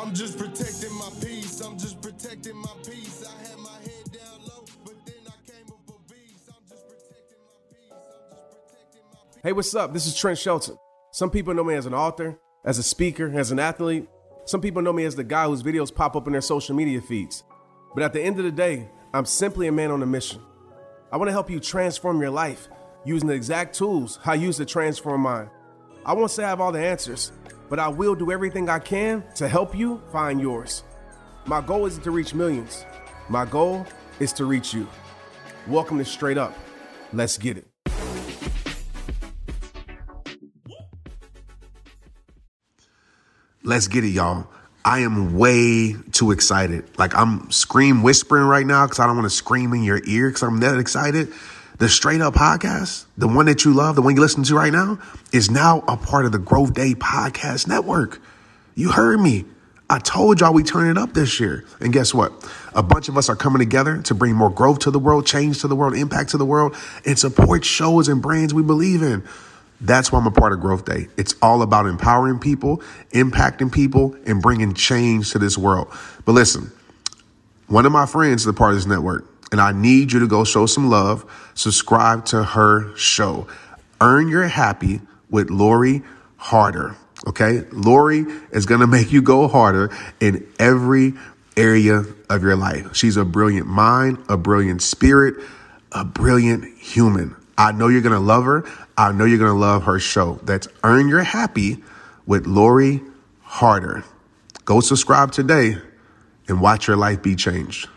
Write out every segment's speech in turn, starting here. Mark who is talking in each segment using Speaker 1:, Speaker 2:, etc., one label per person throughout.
Speaker 1: I'm just protecting my peace. I'm just protecting my peace. I had my head down low, but then I came up a beast. I'm just protecting my peace. I'm just protecting my peace.
Speaker 2: Hey, what's up? This is Trent Shelton. Some people know me as an author, as a speaker, as an athlete. Some people know me as the guy whose videos pop up in their social media feeds. But at the end of the day, I'm simply a man on a mission. I want to help you transform your life using the exact tools I use to transform mine. I won't say I have all the answers, but I will do everything I can to help you find yours. My goal isn't to reach millions. My goal is to reach you. Welcome to Straight Up. Let's get it.
Speaker 3: Let's get it, y'all. I am way too excited. Like I'm scream whispering right now because I don't want to scream in your ear because I'm that excited. The Straight Up podcast, the one that you love, the one you listen to right now, is now a part of the GrowthDay Podcast Network. You heard me. I told y'all we turn it up this year. And guess what? A bunch of us are coming together to bring more growth to the world, change to the world, impact to the world, and support shows and brands we believe in. That's why I'm a part of GrowthDay. It's all about empowering people, impacting people, and bringing change to this world. But listen, one of my friends is a part of this network, and I need you to go show some love. Subscribe to her show. Earn Your Happy with Lori Harder. Okay? Lori is going to make you go harder in every area of your life. She's a brilliant mind, a brilliant spirit, a brilliant human. I know you're going to love her. I know you're going to love her show. That's Earn Your Happy with Lori Harder. Go subscribe today and watch your life be changed.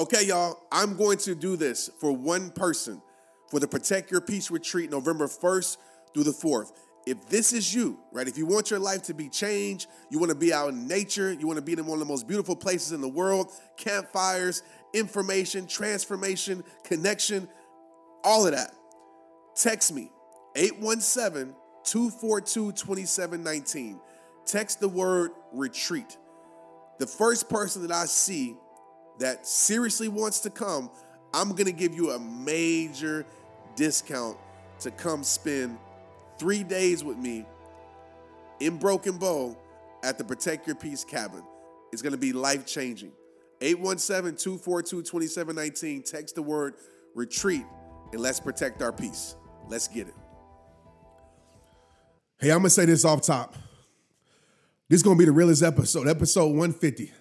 Speaker 4: Okay, y'all, I'm going to do this for one person for the Protect Your Peace retreat November 1st through the 4th. If this is you, right, if you want your life to be changed, you want to be out in nature, you want to be in one of the most beautiful places in the world, campfires, information, transformation, connection, all of that, text me 817 242 2719. Text the word retreat. The first person that I see that seriously wants to come, I'm going to give you a major discount to come spend three days with me in Broken Bow at the Protect Your Peace cabin. It's going to be life changing. 817 242 2719. Text the word retreat and let's protect our peace. Let's get it.
Speaker 5: Hey, I'm gonna say this off top. This is gonna be the realest episode, episode 150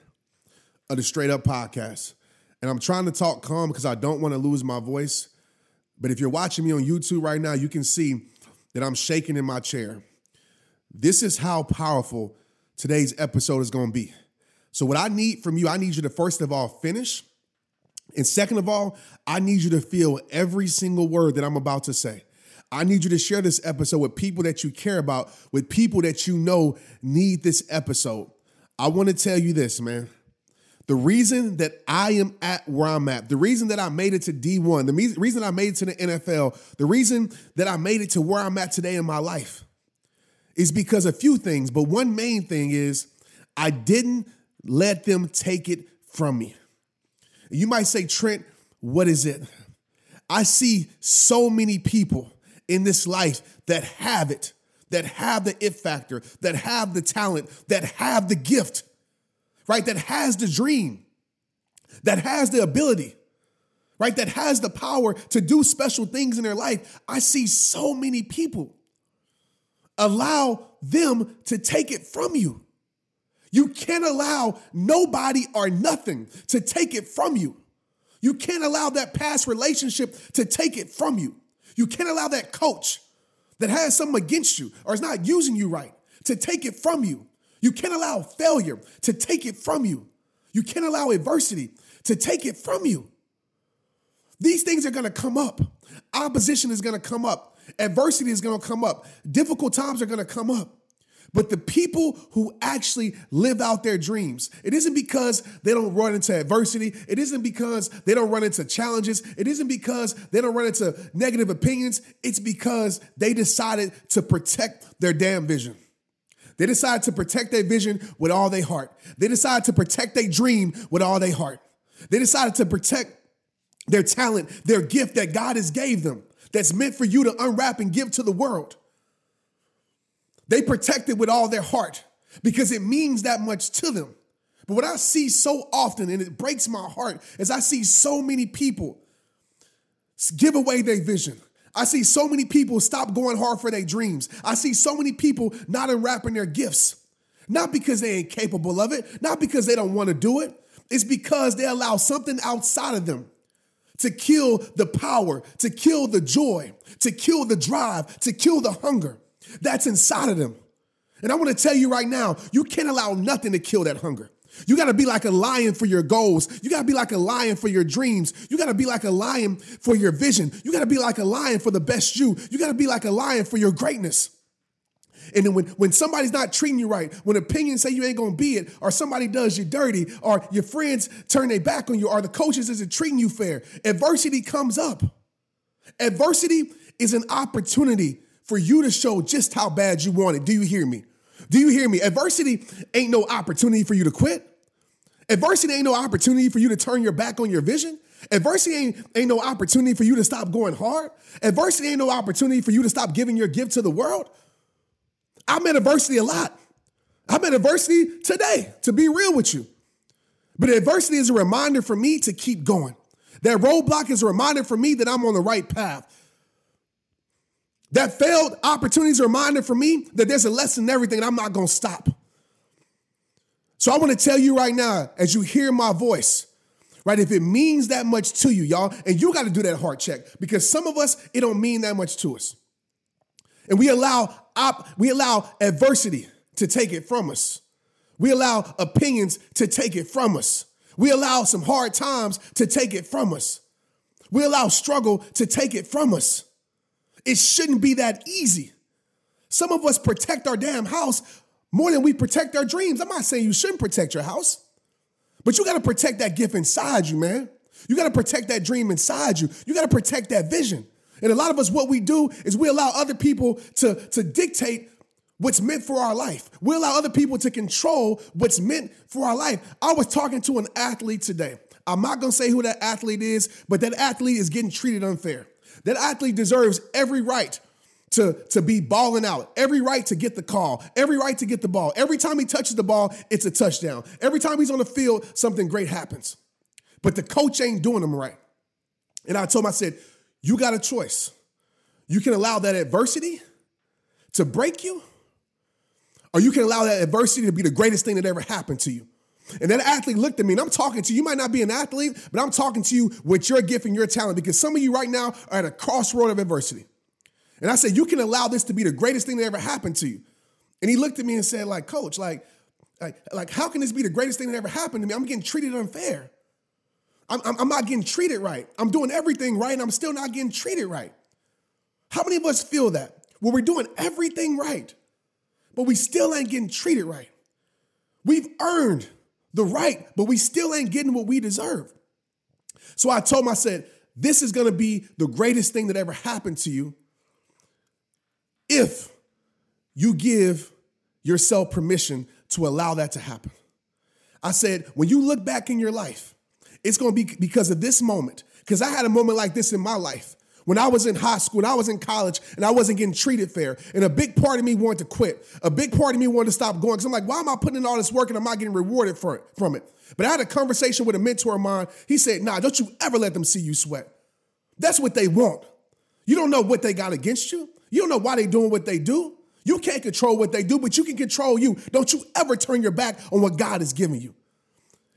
Speaker 5: of the Straight Up Podcast. And I'm trying to talk calm because I don't want to lose my voice. But if you're watching me on YouTube right now, you can see that I'm shaking in my chair. This is how powerful today's episode is gonna be. So, what I need from you, I need you to first of all finish. And second of all, I need you to feel every single word that I'm about to say. I need you to share this episode with people that you care about, with people that you know need this episode. I want to tell you this, man. The reason that I am at where I'm at, the reason that I made it to D1, the me- reason I made it to the NFL, the reason that I made it to where I'm at today in my life is because a few things, but one main thing is I didn't let them take it from me. You might say, Trent, what is it? I see so many people in this life that have it, that have the it factor, that have the talent, that have the gift, right? That has the dream, that has the ability, right? That has the power to do special things in their life. I see so many people allow them to take it from you. You can't allow nobody or nothing to take it from you. You can't allow that past relationship to take it from you. You can't allow that coach that has something against you or is not using you right to take it from you. You can't allow failure to take it from you. You can't allow adversity to take it from you. These things are gonna come up. Opposition is gonna come up. Adversity is gonna come up. Difficult times are gonna come up. But the people who actually live out their dreams, it isn't because they don't run into adversity. It isn't because they don't run into challenges. It isn't because they don't run into negative opinions. It's because they decided to protect their damn vision. They decided to protect their vision with all their heart. They decided to protect their dream with all their heart. They decided to protect their talent, their gift that God has gave them that's meant for you to unwrap and give to the world. They protect it with all their heart because it means that much to them. But what I see so often, and it breaks my heart, is I see so many people give away their vision. I see so many people stop going hard for their dreams. I see so many people not unwrapping their gifts. Not because they ain't capable of it, not because they don't want to do it. It's because they allow something outside of them to kill the power, to kill the joy, to kill the drive, to kill the hunger that's inside of them. And I want to tell you right now, you can't allow nothing to kill that hunger. You got to be like a lion for your goals. You got to be like a lion for your dreams. You got to be like a lion for your vision. You got to be like a lion for the best you. You got to be like a lion for your greatness. And then when, when somebody's not treating you right, when opinions say you ain't gonna be it, or somebody does you dirty, or your friends turn their back on you, or the coaches isn't treating you fair, adversity comes up. Adversity is an opportunity for you to show just how bad you want it. Do you hear me? Do you hear me? Adversity ain't no opportunity for you to quit. Adversity ain't no opportunity for you to turn your back on your vision. Adversity ain't, ain't no opportunity for you to stop going hard. Adversity ain't no opportunity for you to stop giving your gift to the world. I'm at adversity a lot. I'm at adversity today, to be real with you. But adversity is a reminder for me to keep going. That roadblock is a reminder for me that I'm on the right path. That failed opportunity is a reminder for me that there's a lesson in everything and I'm not gonna stop. So I wanna tell you right now, as you hear my voice, right, if it means that much to you, y'all, and you gotta do that heart check because some of us, it don't mean that much to us. And we allow op- we allow adversity to take it from us. We allow opinions to take it from us. We allow some hard times to take it from us. We allow struggle to take it from us. It shouldn't be that easy. Some of us protect our damn house more than we protect our dreams. I'm not saying you shouldn't protect your house, but you got to protect that gift inside you, man. You got to protect that dream inside you. You got to protect that vision. And a lot of us, what we do is we allow other people to, to dictate what's meant for our life. We allow other people to control what's meant for our life. I was talking to an athlete today. I'm not gonna say who that athlete is, but that athlete is getting treated unfair. That athlete deserves every right to, to be balling out, every right to get the call, every right to get the ball. Every time he touches the ball, it's a touchdown. Every time he's on the field, something great happens. But the coach ain't doing him right. And I told him, I said, you got a choice. You can allow that adversity to break you, or you can allow that adversity to be the greatest thing that ever happened to you. And that athlete looked at me, and I'm talking to you. You might not be an athlete, but I'm talking to you with your gift and your talent because some of you right now are at a crossroad of adversity. And I said, You can allow this to be the greatest thing that ever happened to you. And he looked at me and said, like, coach, like, like, like how can this be the greatest thing that ever happened to me? I'm getting treated unfair. I'm, I'm, I'm not getting treated right. I'm doing everything right, and I'm still not getting treated right. How many of us feel that? Well, we're doing everything right, but we still ain't getting treated right. We've earned the right, but we still ain't getting what we deserve. So I told him, I said, this is gonna be the greatest thing that ever happened to you if you give yourself permission to allow that to happen. I said, when you look back in your life, it's gonna be because of this moment. Because I had a moment like this in my life when I was in high school, and I was in college, and I wasn't getting treated fair. And a big part of me wanted to quit. A big part of me wanted to stop going because I'm like, why am I putting in all this work and I'm not getting rewarded for it, from it? But I had a conversation with a mentor of mine. He said, nah, don't you ever let them see you sweat. That's what they want. You don't know what they got against you. You don't know why they doing what they do. You can't control what they do, but you can control you. Don't you ever turn your back on what God has given you.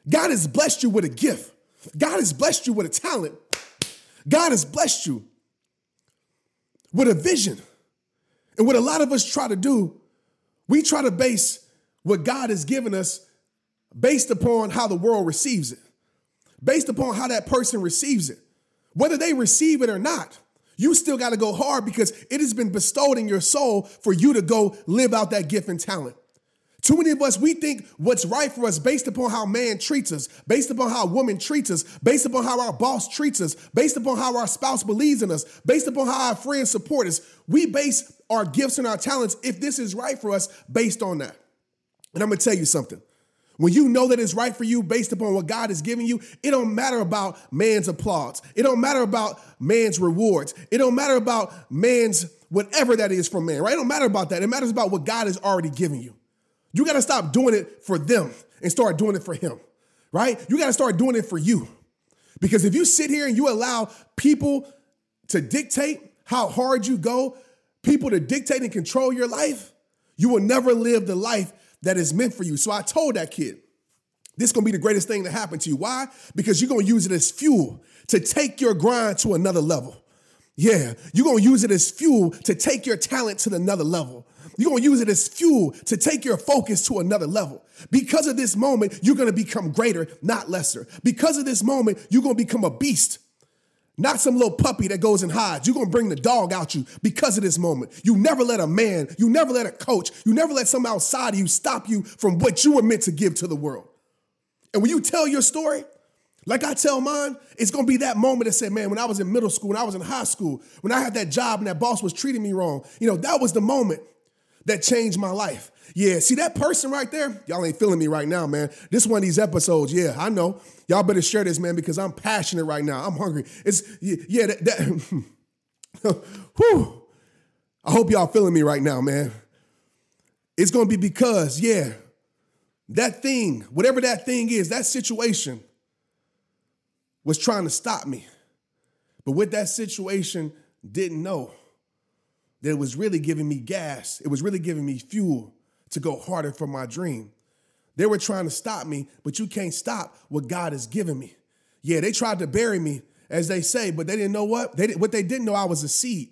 Speaker 5: God has blessed you with a gift. God has blessed you with a talent. God has blessed you with a vision. And what a lot of us try to do, we try to base what God has given us based upon how the world receives it, based upon how that person receives it. Whether they receive it or not, you still got to go hard because it has been bestowed in your soul for you to go live out that gift and talent. Too many of us, we think what's right for us based upon how man treats us, based upon how woman treats us, based upon how our boss treats us, based upon how our spouse believes in us, based upon how our friends support us. We base our gifts and our talents, if this is right for us, based on that. And I'm gonna tell you something. When you know that it's right for you based upon what God is giving you, it don't matter about man's applause. It don't matter about man's rewards. It don't matter about man's whatever that is from man, right? It don't matter about that. It matters about what God has already given you. You got to stop doing it for them and start doing it for him, right? You got to start doing it for you. Because if you sit here and you allow people to dictate how hard you go, people to dictate and control your life, you will never live the life that is meant for you. So I told that kid, this is gonna be the greatest thing to happen to you. Why? Because you're gonna use it as fuel to take your grind to another level. Yeah, you're gonna use it as fuel to take your talent to another level. You're gonna use it as fuel to take your focus to another level. Because of this moment, you're gonna become greater, not lesser. Because of this moment, you're gonna become a beast. Not some little puppy that goes and hides. You're gonna bring the dog out you because of this moment. You never let a man, you never let a coach, you never let some outside of you stop you from what you were meant to give to the world. And when you tell your story, like I tell mine, it's gonna be that moment that said, man, when I was in middle school, when I was in high school, when I had that job and that boss was treating me wrong, you know, that was the moment that changed my life. Yeah, see that person right there? Y'all ain't feeling me right now, man. This one of these episodes, yeah, I know. Y'all better share this, man, because I'm passionate right now. I'm hungry. It's yeah, that, that whew. I hope y'all feeling me right now, man. It's gonna be because, yeah, that thing, whatever that thing is, that situation was trying to stop me. But with that situation, didn't know that it was really giving me gas. It was really giving me fuel to go harder for my dream. They were trying to stop me, but you can't stop what God has given me. Yeah, they tried to bury me, as they say, but they didn't know what? They what they didn't know I was a seed.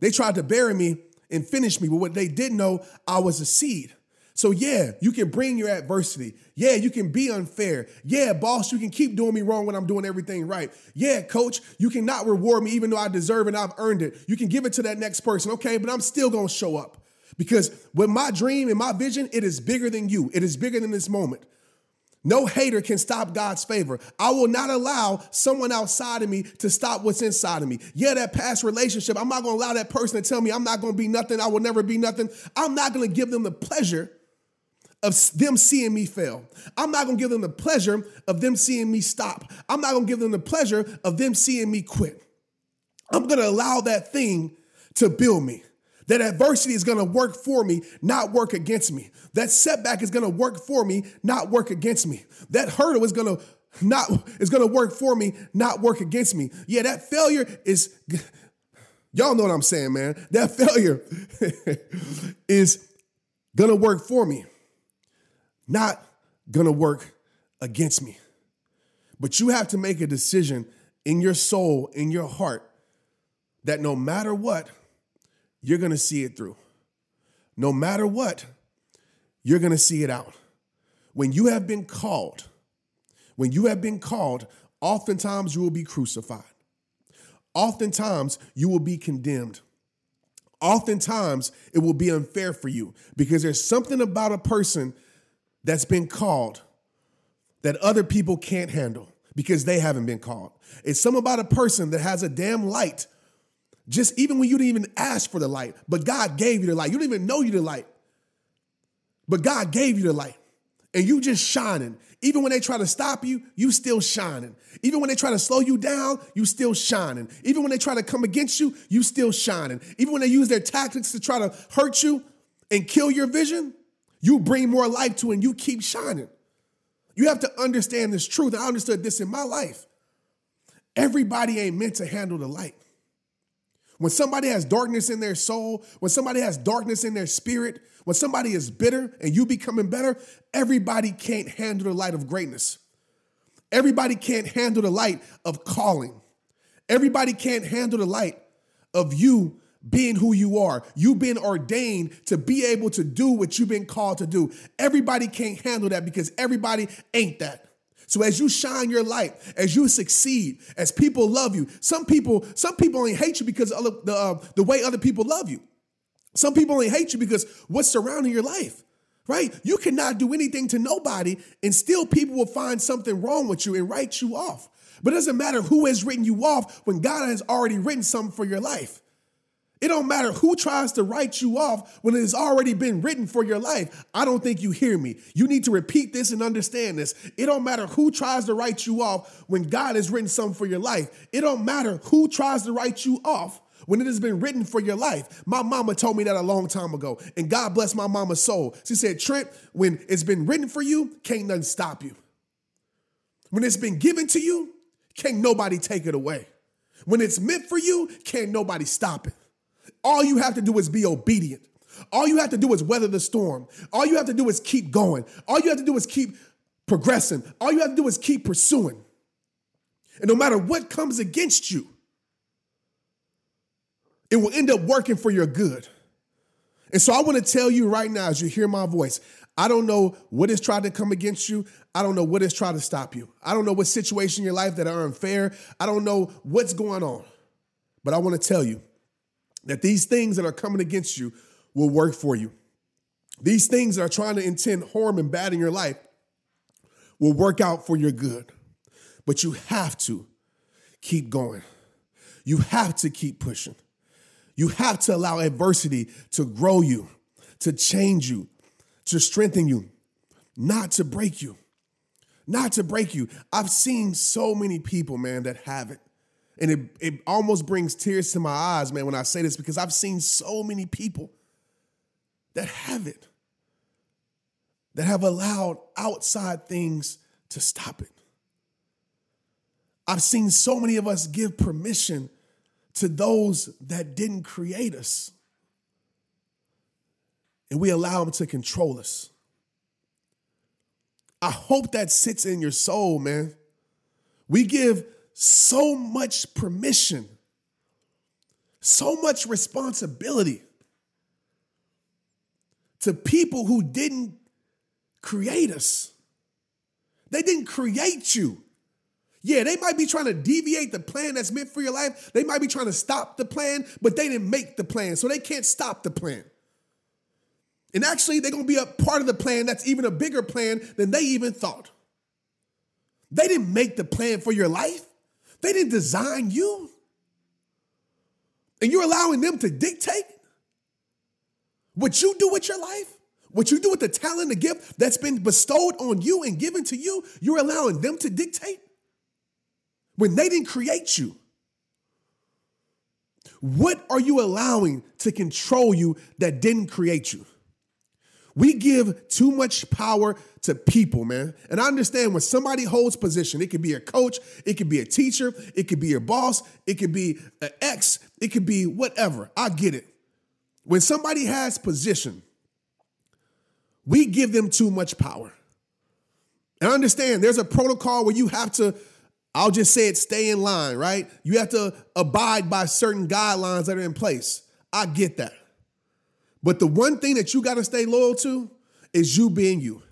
Speaker 5: They tried to bury me and finish me, but what they didn't know, I was a seed. So yeah, you can bring your adversity. Yeah, you can be unfair. Yeah, boss, you can keep doing me wrong when I'm doing everything right. Yeah, coach, you cannot reward me even though I deserve it and I've earned it. You can give it to that next person, okay? But I'm still gonna show up. Because with my dream and my vision, it is bigger than you. It is bigger than this moment. No hater can stop God's favor. I will not allow someone outside of me to stop what's inside of me. Yeah, that past relationship, I'm not to allow that person to tell me I'm not to be nothing. I will never be nothing. I'm not to give them the pleasure of them seeing me fail. I'm not gonna give them the pleasure of them seeing me stop. I'm not gonna give them the pleasure of them seeing me quit. I'm gonna allow that thing to build me. That adversity is gonna work for me, not work against me. That setback is gonna work for me, not work against me. That hurdle is gonna not is gonna work for me, not work against me. Yeah, that failure is y'all know what I'm saying, man. That failure is gonna work for me not gonna work against me. But you have to make a decision in your soul, in your heart, that no matter what, you're gonna see it through. No matter what, you're gonna see it out. When you have been called, when you have been called, oftentimes you will be crucified. Oftentimes you will be condemned. Oftentimes it will be unfair for you because there's something about a person that's been called that other people can't handle because they haven't been called. It's some about a person that has a damn light, just even when you didn't even ask for the light, but God gave you the light. You didn't even know you the light, but God gave you the light. And you just shining. Even when they try to stop you, you still shining. Even when they try to slow you down, you still shining. Even when they try to come against you, you still shining. Even when they use their tactics to try to hurt you and kill your vision, you bring more life to it and you keep shining. You have to understand this truth. I understood this in my life. Everybody ain't meant to handle the light. When somebody has darkness in their soul, when somebody has darkness in their spirit, when somebody is bitter and you becoming better, everybody can't handle the light of greatness. Everybody can't handle the light of calling. Everybody can't handle the light of you being who you are. You've been ordained to be able to do what you've been called to do. Everybody can't handle that because everybody ain't that. So as you shine your light, as you succeed, as people love you, some people, some people only hate you because of the, uh, the way other people love you. Some people only hate you because what's surrounding your life, right? You cannot do anything to nobody and still people will find something wrong with you and write you off. But it doesn't matter who has written you off when God has already written something for your life. It don't matter who tries to write you off when it has already been written for your life. I don't think you hear me. You need to repeat this and understand this. It don't matter who tries to write you off when God has written something for your life. It don't matter who tries to write you off when it has been written for your life. My mama told me that a long time ago, and God bless my mama's soul. She said, Trent, when it's been written for you, can't nothing stop you. When it's been given to you, can't nobody take it away. When it's meant for you, can't nobody stop it. All you have to do is be obedient. All you have to do is weather the storm. All you have to do is keep going. All you have to do is keep progressing. All you have to do is keep pursuing. And no matter what comes against you, it will end up working for your good. And so I want to tell you right now, as you hear my voice, I don't know what is trying to come against you. I don't know what is trying to stop you. I don't know what situation in your life that are unfair. I don't know what's going on. But I want to tell you that these things that are coming against you will work for you. These things that are trying to intend harm and bad in your life will work out for your good. But you have to keep going. You have to keep pushing. You have to allow adversity to grow you, to change you, to strengthen you, not to break you. Not to break you. I've seen so many people, man, that have it. And it, it almost brings tears to my eyes, man, when I say this, because I've seen so many people that have it, that have allowed outside things to stop it. I've seen so many of us give permission to those that didn't create us. And we allow them to control us. I hope that sits in your soul, man. We give so much permission, so much responsibility to people who didn't create us. They didn't create you. Yeah, they might be trying to deviate the plan that's meant for your life. They might be trying to stop the plan, but they didn't make the plan, so they can't stop the plan. And actually, they're going to be a part of the plan that's even a bigger plan than they even thought. They didn't make the plan for your life, they didn't design you. And you're allowing them to dictate what you do with your life, what you do with the talent, the gift that's been bestowed on you and given to you. You're allowing them to dictate when they didn't create you. What are you allowing to control you that didn't create you? We give too much power to people, man. And I understand when somebody holds position, it could be a coach, it could be a teacher, it could be your boss, it could be an ex, it could be whatever. I get it. When somebody has position, we give them too much power. And I understand there's a protocol where you have to, I'll just say it, stay in line, right? You have to abide by certain guidelines that are in place. I get that. But the one thing that you got to stay loyal to is you being you.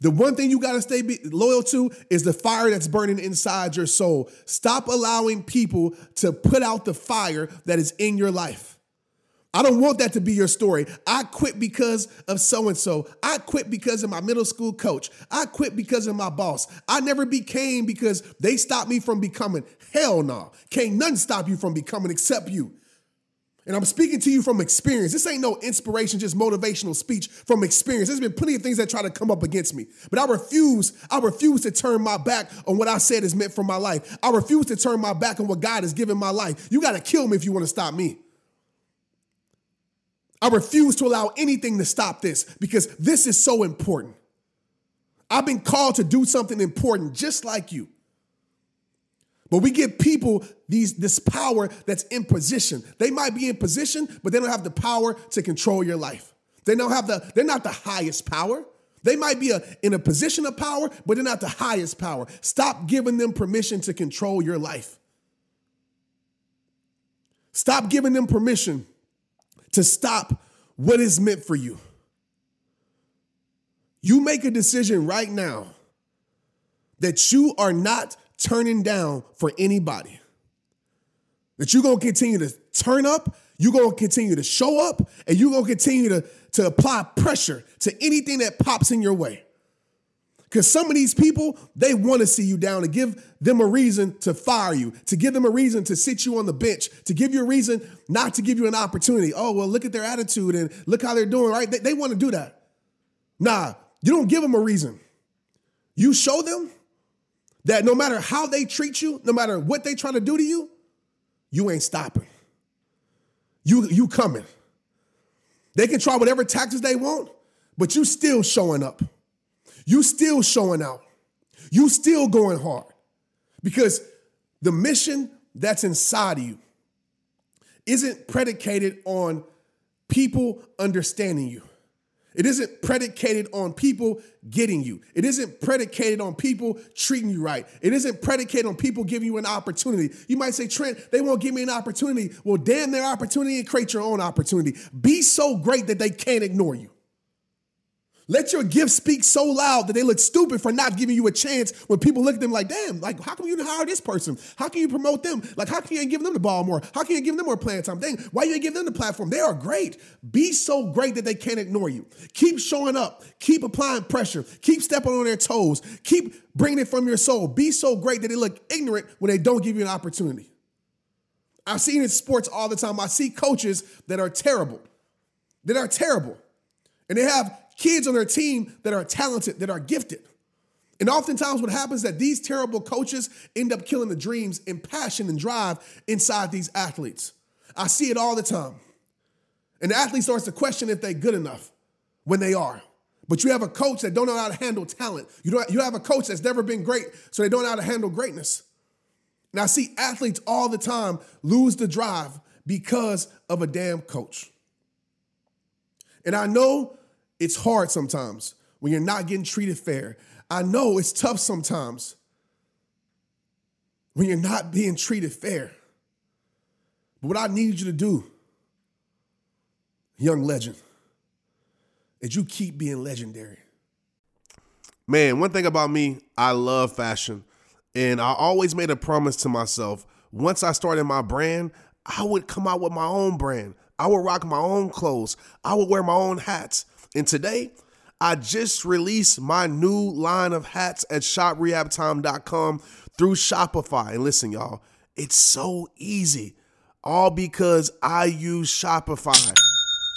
Speaker 5: The one thing you got to stay loyal to is the fire that's burning inside your soul. Stop allowing people to put out the fire that is in your life. I don't want that to be your story. I quit because of so and so. I quit because of my middle school coach. I quit because of my boss. I never became because they stopped me from becoming. Hell no. Can't none stop you from becoming except you. And I'm speaking to you from experience. This ain't no inspiration, just motivational speech from experience. There's been plenty of things that try to come up against me. But I refuse, I refuse to turn my back on what I said is meant for my life. I refuse to turn my back on what God has given my life. You got to kill me if you want to stop me. I refuse to allow anything to stop this because this is so important. I've been called to do something important just like you. But we give people these this power that's in position. They might be in position, but they don't have the power to control your life. They don't have the, they're not the highest power. They might be a, in a position of power, but they're not the highest power. Stop giving them permission to control your life. Stop giving them permission to stop what is meant for you. You make a decision right now that you are not turning down for anybody. That you're gonna continue to turn up, you're gonna continue to show up, and you're gonna continue to, to apply pressure to anything that pops in your way. Because some of these people, they want to see you down to give them a reason to fire you, to give them a reason to sit you on the bench, to give you a reason not to give you an opportunity. Oh, well, look at their attitude and look how they're doing, right? They, they want to do that. Nah, you don't give them a reason. You show them that no matter how they treat you, no matter what they try to do to you, you ain't stopping.
Speaker 6: you you coming. They can try whatever tactics they want, but you still showing up. You still showing out. You still going hard. Because the mission that's inside of you isn't predicated on people understanding you. It isn't predicated on people getting you. It isn't predicated on people treating you right. It isn't predicated on people giving you an opportunity. You might say, Trent, they won't give me an opportunity. Well, damn their opportunity and create your own opportunity. Be so great that they can't ignore you. Let your gift speak so loud that they look stupid for not giving you a chance when people look at them like, damn, like, how come you didn't hire this person? How can you promote them? Like, how can you give them the ball more? How can you give them more playing time? Dang, why you give them the platform? They are great. Be so great that they can't ignore you. Keep showing up. Keep applying pressure. Keep stepping on their toes. Keep bringing it from your soul. Be so great that they look ignorant when they don't give you an opportunity. I've seen in sports all the time. I see coaches that are terrible, that are terrible. And they have kids on their team that are talented, that are gifted. And oftentimes, what happens is that these terrible coaches end up killing the dreams and passion and drive inside these athletes. I see it all the time. And the athlete starts to question if they're good enough when they are. But you have a coach that don't know how to handle talent. You don't. You have a coach that's never been great, so they don't know how to handle greatness. And I see athletes all the time lose the drive because of a damn coach. And I know it's hard sometimes when you're not getting treated fair. I know it's tough sometimes when you're not being treated fair. But what I need you to do, young legend, is you keep being legendary.
Speaker 5: Man, one thing about me, I love fashion. And I always made a promise to myself once I started my brand, I would come out with my own brand. I would rock my own clothes. I would wear my own hats. And today, I just released my new line of hats at shoprehabtime.com through Shopify. And listen, y'all, it's so easy, all because I use Shopify.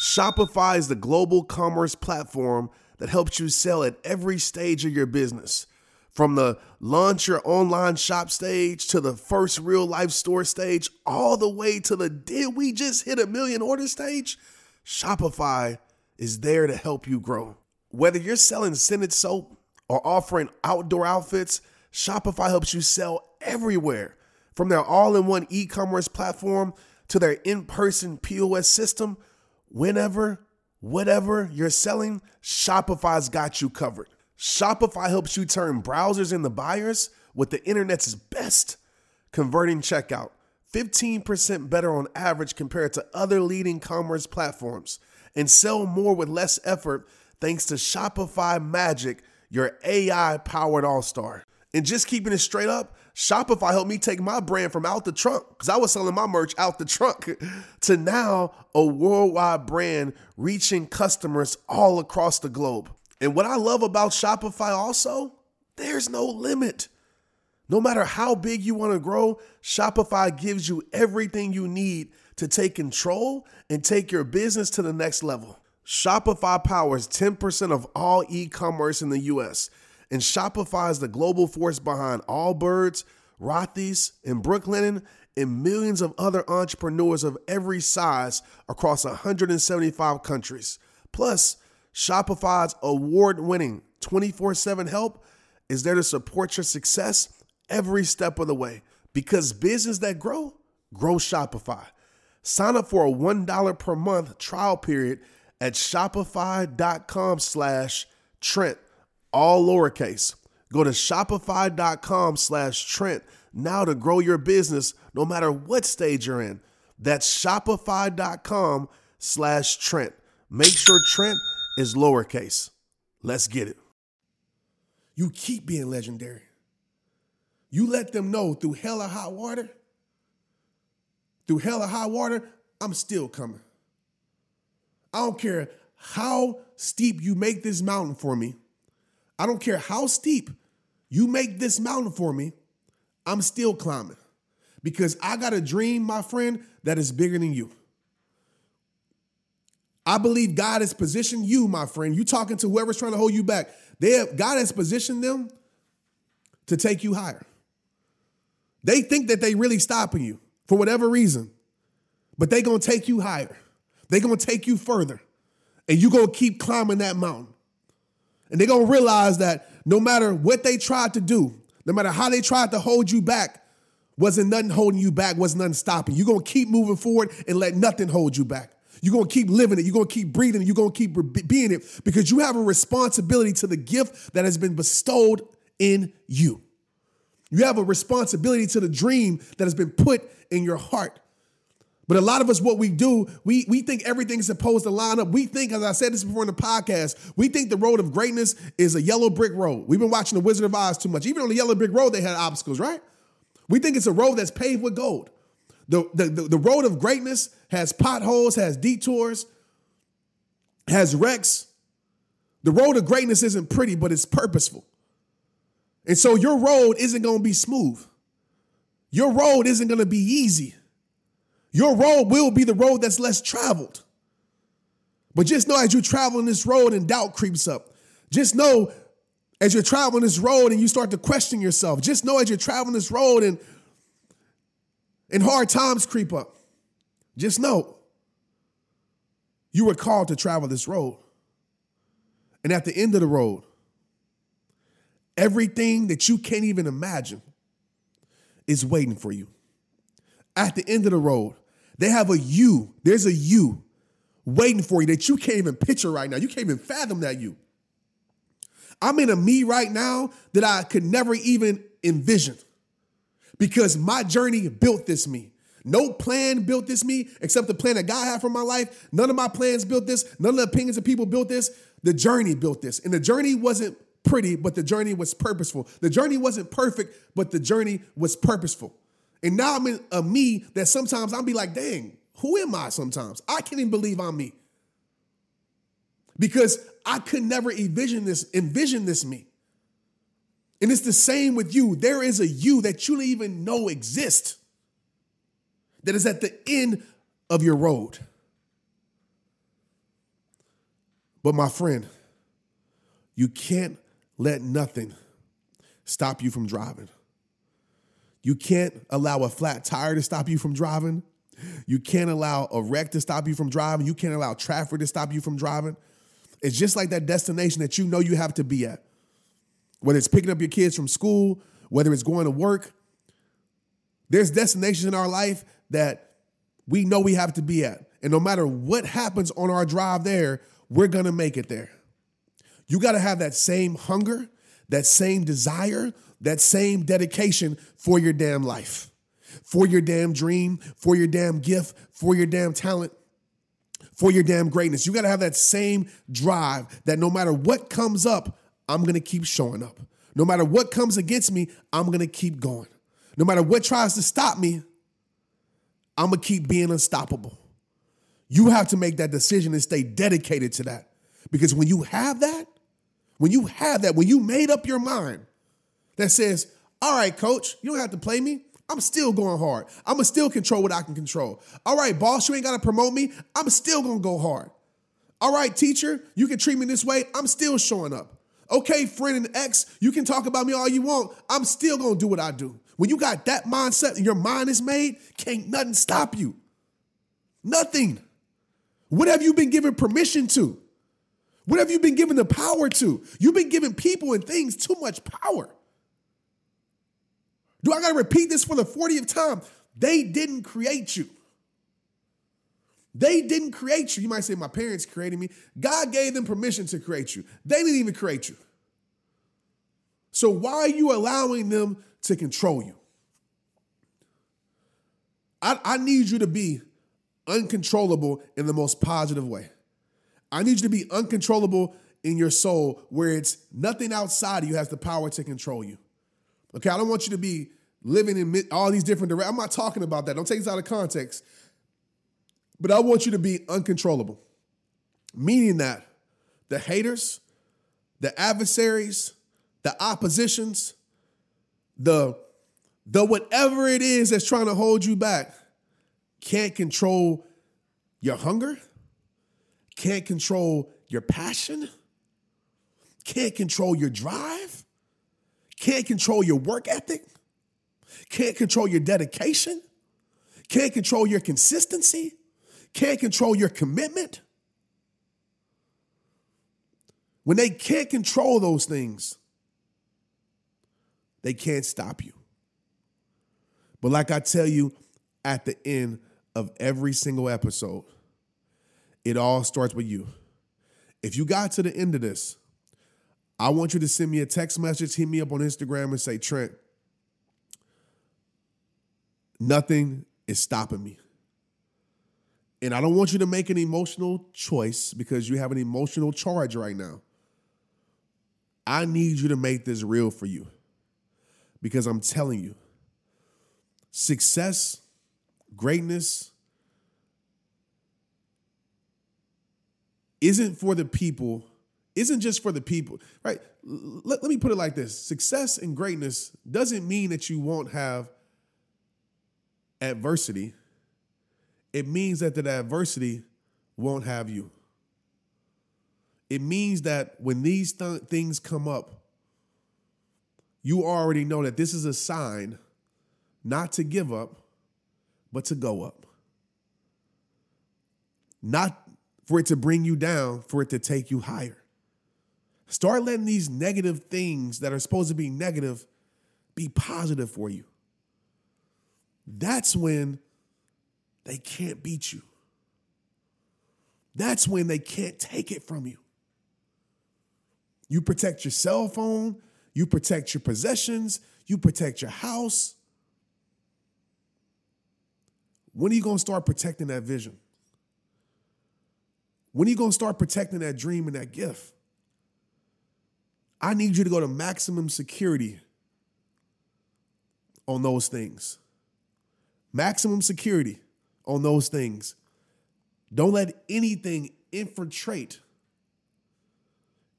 Speaker 5: Shopify is the global commerce platform that helps you sell at every stage of your business. From the launch your online shop stage to the first real life store stage, all the way to the did we just hit a million order stage? Shopify is there to help you grow. Whether you're selling scented soap or offering outdoor outfits, Shopify helps you sell everywhere. From their all in one e commerce platform to their in person POS system, whenever, whatever you're selling, Shopify's got you covered. Shopify helps you turn browsers into buyers with the internet's best converting checkout. 15% better on average compared to other leading commerce platforms. And sell more with less effort thanks to Shopify Magic, your AI powered all star. And just keeping it straight up, Shopify helped me take my brand from out the trunk, because I was selling my merch out the trunk, to now a worldwide brand reaching customers all across the globe. And what I love about Shopify also, there's no limit. No matter how big you want to grow, Shopify gives you everything you need to take control and take your business to the next level. Shopify powers 10% of all e commerce in the US, and Shopify is the global force behind Allbirds, Rothy's, and Brooklinen, and millions of other entrepreneurs of every size across 175 countries. Plus, Shopify's award winning 24 7 help is there to support your success every step of the way because business that grow, grow Shopify. Sign up for a $1 per month trial period at shopify.com slash Trent, all lowercase. Go to shopify.com slash Trent now to grow your business no matter what stage you're in. That's shopify.com slash Trent. Make sure Trent is lowercase. Let's get it.
Speaker 6: You keep being legendary. You let them know through hell or hot water, through hell or high water, I'm still coming. I don't care how steep you make this mountain for me. I don't care how steep you make this mountain for me. I'm still climbing because I got a dream, my friend, that is bigger than you. I believe God has positioned you, my friend. You talking to whoever's trying to hold you back. They have, God has positioned them to take you higher. They think that they really stopping you for whatever reason.
Speaker 5: but they gonna take you higher. They gonna take you further. And you gonna keep climbing that mountain. And they gonna realize that no matter what they tried to do, no matter how they tried to hold you back, wasn't nothing holding you back, wasn't nothing stopping. You're gonna keep moving forward and let nothing hold you back. You're gonna keep living it, you're gonna keep breathing you're gonna keep being it because you have a responsibility to the gift that has been bestowed in you. You have a responsibility to the dream that has been put in your heart. But a lot of us, what we do, we, we think everything's supposed to line up. We think, as I said this before in the podcast, we think the road of greatness is a yellow brick road. We've been watching The Wizard of Oz too much. Even on the yellow brick road, they had obstacles, right? We think it's a road that's paved with gold. The, the, the, the road of greatness has potholes, has detours, has wrecks. The road of greatness isn't pretty, but it's purposeful. And so your road isn't going to be smooth. Your road isn't going to be easy. Your road will be the road that's less traveled. But just know as you travel on this road and doubt creeps up, just know as you're traveling this road and you start to question yourself, just know as you're traveling this road and, and hard times creep up, just know you were called to travel this road. And at the end of the road, everything that you can't even imagine is waiting for you. At the end of the road, they have a you. There's a you waiting for you that you can't even picture right now. You can't even fathom that you. I'm in a me right now that I could never even envision because my journey built this me. No plan built this me except the plan that God had for my life. None of my plans built this. None of the opinions of people built this. The journey built this. And the journey wasn't pretty, but the journey was purposeful. The journey wasn't perfect, but the journey was purposeful. And now I'm in a me that sometimes I'll be like, dang, who am I sometimes? I can't even believe I'm me. Because I could never envision this, envision this me. And it's the same with you. There is a you that you don't even know exists that is at the end of your road. But my friend, you can't let nothing stop you from driving. You can't allow a flat tire to stop you from driving. You can't allow a wreck to stop you from driving. You can't allow traffic to stop you from driving. It's just like that destination that you know you have to be at. Whether it's picking up your kids from school, whether it's going to work, there's destinations in our life that we know we have to be at. And no matter what happens on our drive there, we're going to make it there. You got to have that same hunger, that same desire, that same dedication for your damn life, for your damn dream, for your damn gift, for your damn talent, for your damn greatness. You got to have that same drive that no matter what comes up, I'm going to keep showing up. No matter what comes against me, I'm going to keep going. No matter what tries to stop me, I'm going to keep being unstoppable. You have to make that decision and stay dedicated to that. Because when you have that, when you have that, when you made up your mind that says, all right, coach, you don't have to play me. I'm still going hard. I'm gonna still control what I can control. All right, boss, you ain't gotta promote me. I'm still gonna go hard. All right, teacher, you can treat me this way. I'm still showing up. Okay, friend and ex, you can talk about me all you want. I'm still gonna do what I do. When you got that mindset and your mind is made, can't nothing stop you. Nothing. What have you been given permission to? What have you been given the power to? You've been giving people and things too much power. Do I got to repeat this for the 40th time? They didn't create you. They didn't create you. You might say, My parents created me. God gave them permission to create you. They didn't even create you. So why are you allowing them to control you? I, I need you to be uncontrollable in the most positive way. I need you to be uncontrollable in your soul where it's nothing outside of you has the power to control you. Okay, I don't want you to be living in all these different directions. I'm not talking about that. Don't take this out of context. But I want you to be uncontrollable, meaning that the haters, the adversaries, the oppositions, the the whatever it is that's trying to hold you back can't control your hunger, can't control your passion, can't control your drive, can't control your work ethic, can't control your dedication, can't control your consistency, can't control your commitment. When they can't control those things, they can't stop you. But like I tell you at the end of every single episode, it all starts with you. If you got to the end of this, I want you to send me a text message, hit me up on Instagram and say, Trent, nothing is stopping me. And I don't want you to make an emotional choice because you have an emotional charge right now. I need you to make this real for you because I'm telling you, success, greatness isn't for the people, isn't just for the people, right? Let, let me put it like this success and greatness doesn't mean that you won't have adversity. It means that the adversity won't have you. It means that when these th- things come up, you already know that this is a sign not to give up, but to go up. Not for it to bring you down, for it to take you higher. Start letting these negative things that are supposed to be negative be positive for you. That's when they can't beat you. That's when they can't take it from you. You protect your cell phone, you protect your possessions, you protect your house. When are you going to start protecting that vision? When are you going to start protecting that dream and that gift? I need you to go to maximum security on those things. Maximum security on those things. Don't let anything infiltrate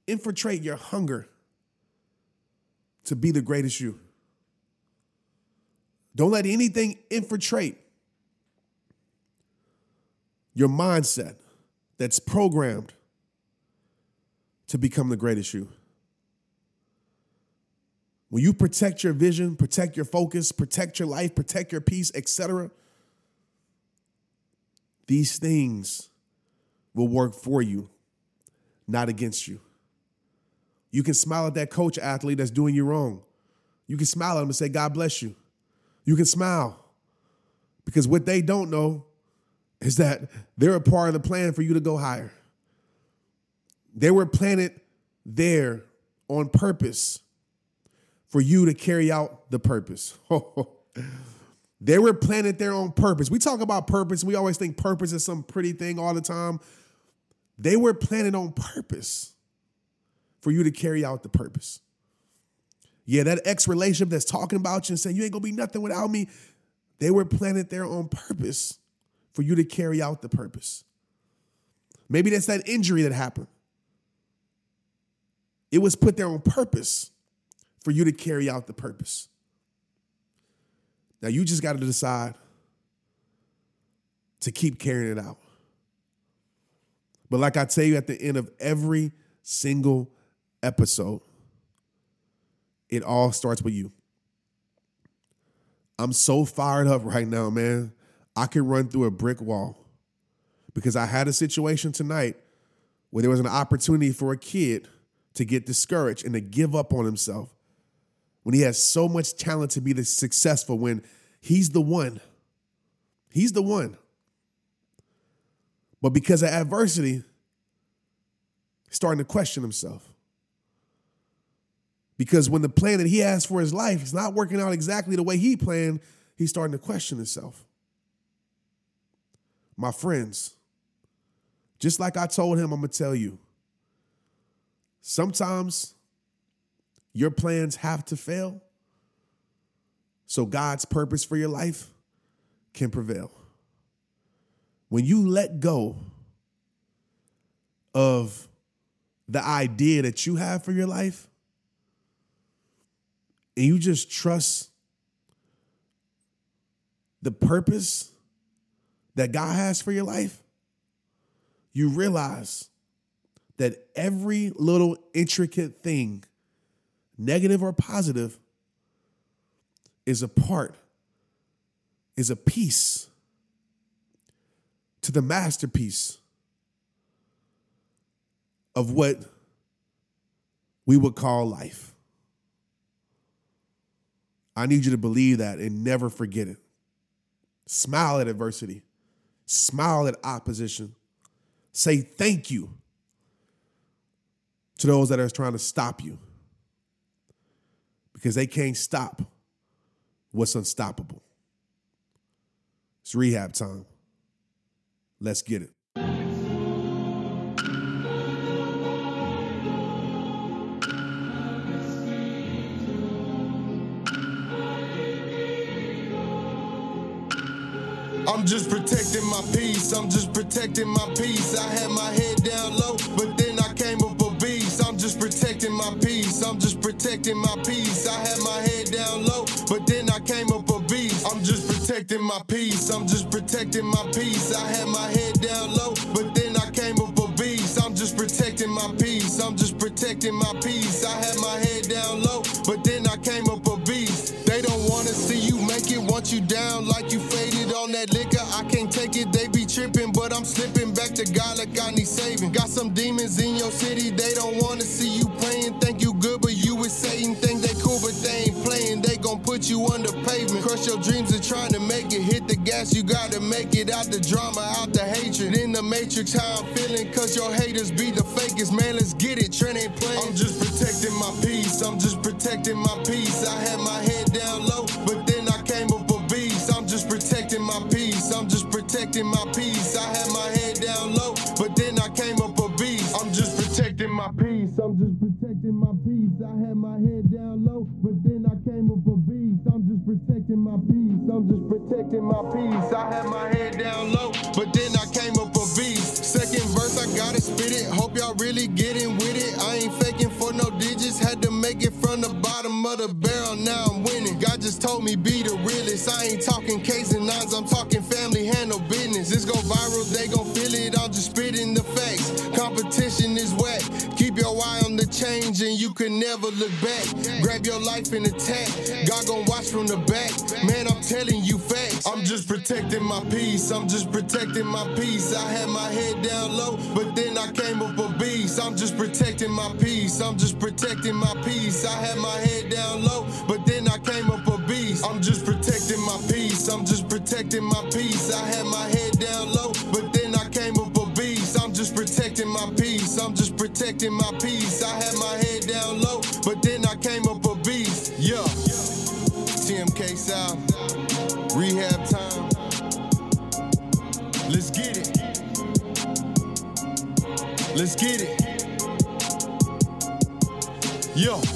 Speaker 5: infiltrate your hunger to be the greatest you. Don't let anything infiltrate your mindset that's programmed to become the greatest you. When you protect your vision, protect your focus, protect your life, protect your peace, etc., these things will work for you, not against you. You can smile at that coach athlete that's doing you wrong. You can smile at them and say, God bless you. You can smile because what they don't know is that they're a part of the plan for you to go higher. They were planted there on purpose for you to carry out the purpose. they were planted there on purpose. We talk about purpose, we always think purpose is some pretty thing all the time. They were planted on purpose for you to carry out the purpose. Yeah, that ex relationship that's talking about you and saying you ain't gonna be nothing without me, they were planted there on purpose for you to carry out the purpose. Maybe that's that injury that happened. It was put there on purpose for you to carry out the purpose. Now you just got to decide to keep carrying it out. But like I tell you at the end of every single episode, it all starts with you. I'm so fired up right now, man. I could run through a brick wall because I had a situation tonight where there was an opportunity for a kid to get discouraged and to give up on himself when he has so much talent to be successful when he's the one. He's the one. But because of adversity, he's starting to question himself. Because when the plan that he has for his life is not working out exactly the way he planned, he's starting to question himself. My friends, just like I told him, I'm going to tell you. Sometimes your plans have to fail so God's purpose for your life can prevail. When you let go of the idea that you have for your life, and you just trust the purpose that God has for your life, you realize that every little intricate thing, negative or positive, is a part, is a piece
Speaker 7: to the masterpiece of what we would call life. I need you to believe that and never forget it. Smile at adversity, smile at opposition. Say thank you to those that are trying to stop you because they can't stop what's unstoppable. It's rehab time. Let's get it.
Speaker 1: I'm just protecting my peace. I'm just protecting my peace. I had my head down low, but then I came up a beast. I'm just protecting my peace. I'm just protecting my peace. I had my head down low, but then I came up a beast. I'm just protecting my peace. I'm just protecting my peace. I had my head down low, but then I came up a beast. I'm just protecting my peace. I'm just protecting my peace. I had my head slipping back to God like I need saving. Got some demons in your city, they don't wanna see you playing. Think you good, but you with Satan. Think they cool, but they ain't playing. They gon' put you under pavement. Crush your dreams and trying to make it. Hit the gas, you gotta make it out the drama, out the hatred. In the matrix, how I'm feeling, cause your haters be the fakest. Man, let's get it, Trent ain't playing. I'm just protecting my peace, I'm just protecting my peace. I had my head down low, but then I came up a beast. I'm just protecting my peace, I'm just protecting my peace. I had my down low, but then I came up a beast. I'm just protecting my peace, I'm just protecting my peace. I had my head down low, but then I came up a beast. I'm just protecting my peace, I'm just protecting my peace. I had my head down low, but then I came up a beast. Second verse, I gotta spit it. Hope y'all really getting with it. I ain't faking for no digits, had to make it from the bottom of the barrel. Now I'm winning. God just told me be the realest. I ain't talking K's and nines, I'm talking family, handle business. This go viral, they gon' change and you can never look back. Grab your life and attack. God gon' watch from the back. Man, I'm telling you facts. I'm just protecting my peace. I'm just protecting my peace. I had my head down low, but then I came up a beast. I'm just protecting my peace. I'm just protecting my peace. I had my head down low, but then I came up a beast. I'm just protecting my peace. I'm just protecting my peace. I had my head down low, but protecting my peace. I'm just protecting my peace. I had my head down low, but then I came up a beast. Yeah. TMK South. Rehab time. Let's get it. Let's get it. Yo.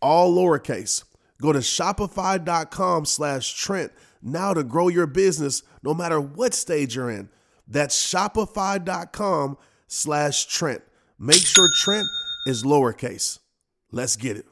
Speaker 8: all lowercase. Go to shopify.com slash Trent now to grow your business no matter what stage you're in. That's shopify.com slash Trent. Make sure Trent is lowercase. Let's get it.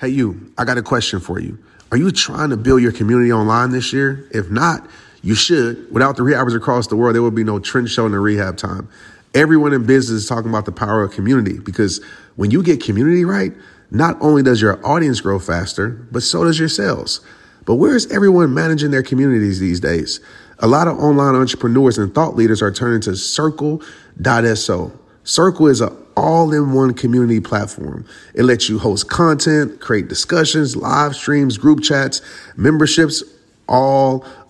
Speaker 5: Hey, you, I got a question for you. Are you trying to build your community online this year? If not, you should. Without the rehabbers across the world, there would be no Trent Shelton the rehab time. Everyone in business is talking about the power of community because when you get community right, not only does your audience grow faster, but so does your sales. But where is everyone managing their communities these days? A lot of online entrepreneurs and thought leaders are turning to Circle.so. Circle is an all in one community platform. It lets you host content, create discussions, live streams, group chats, memberships, all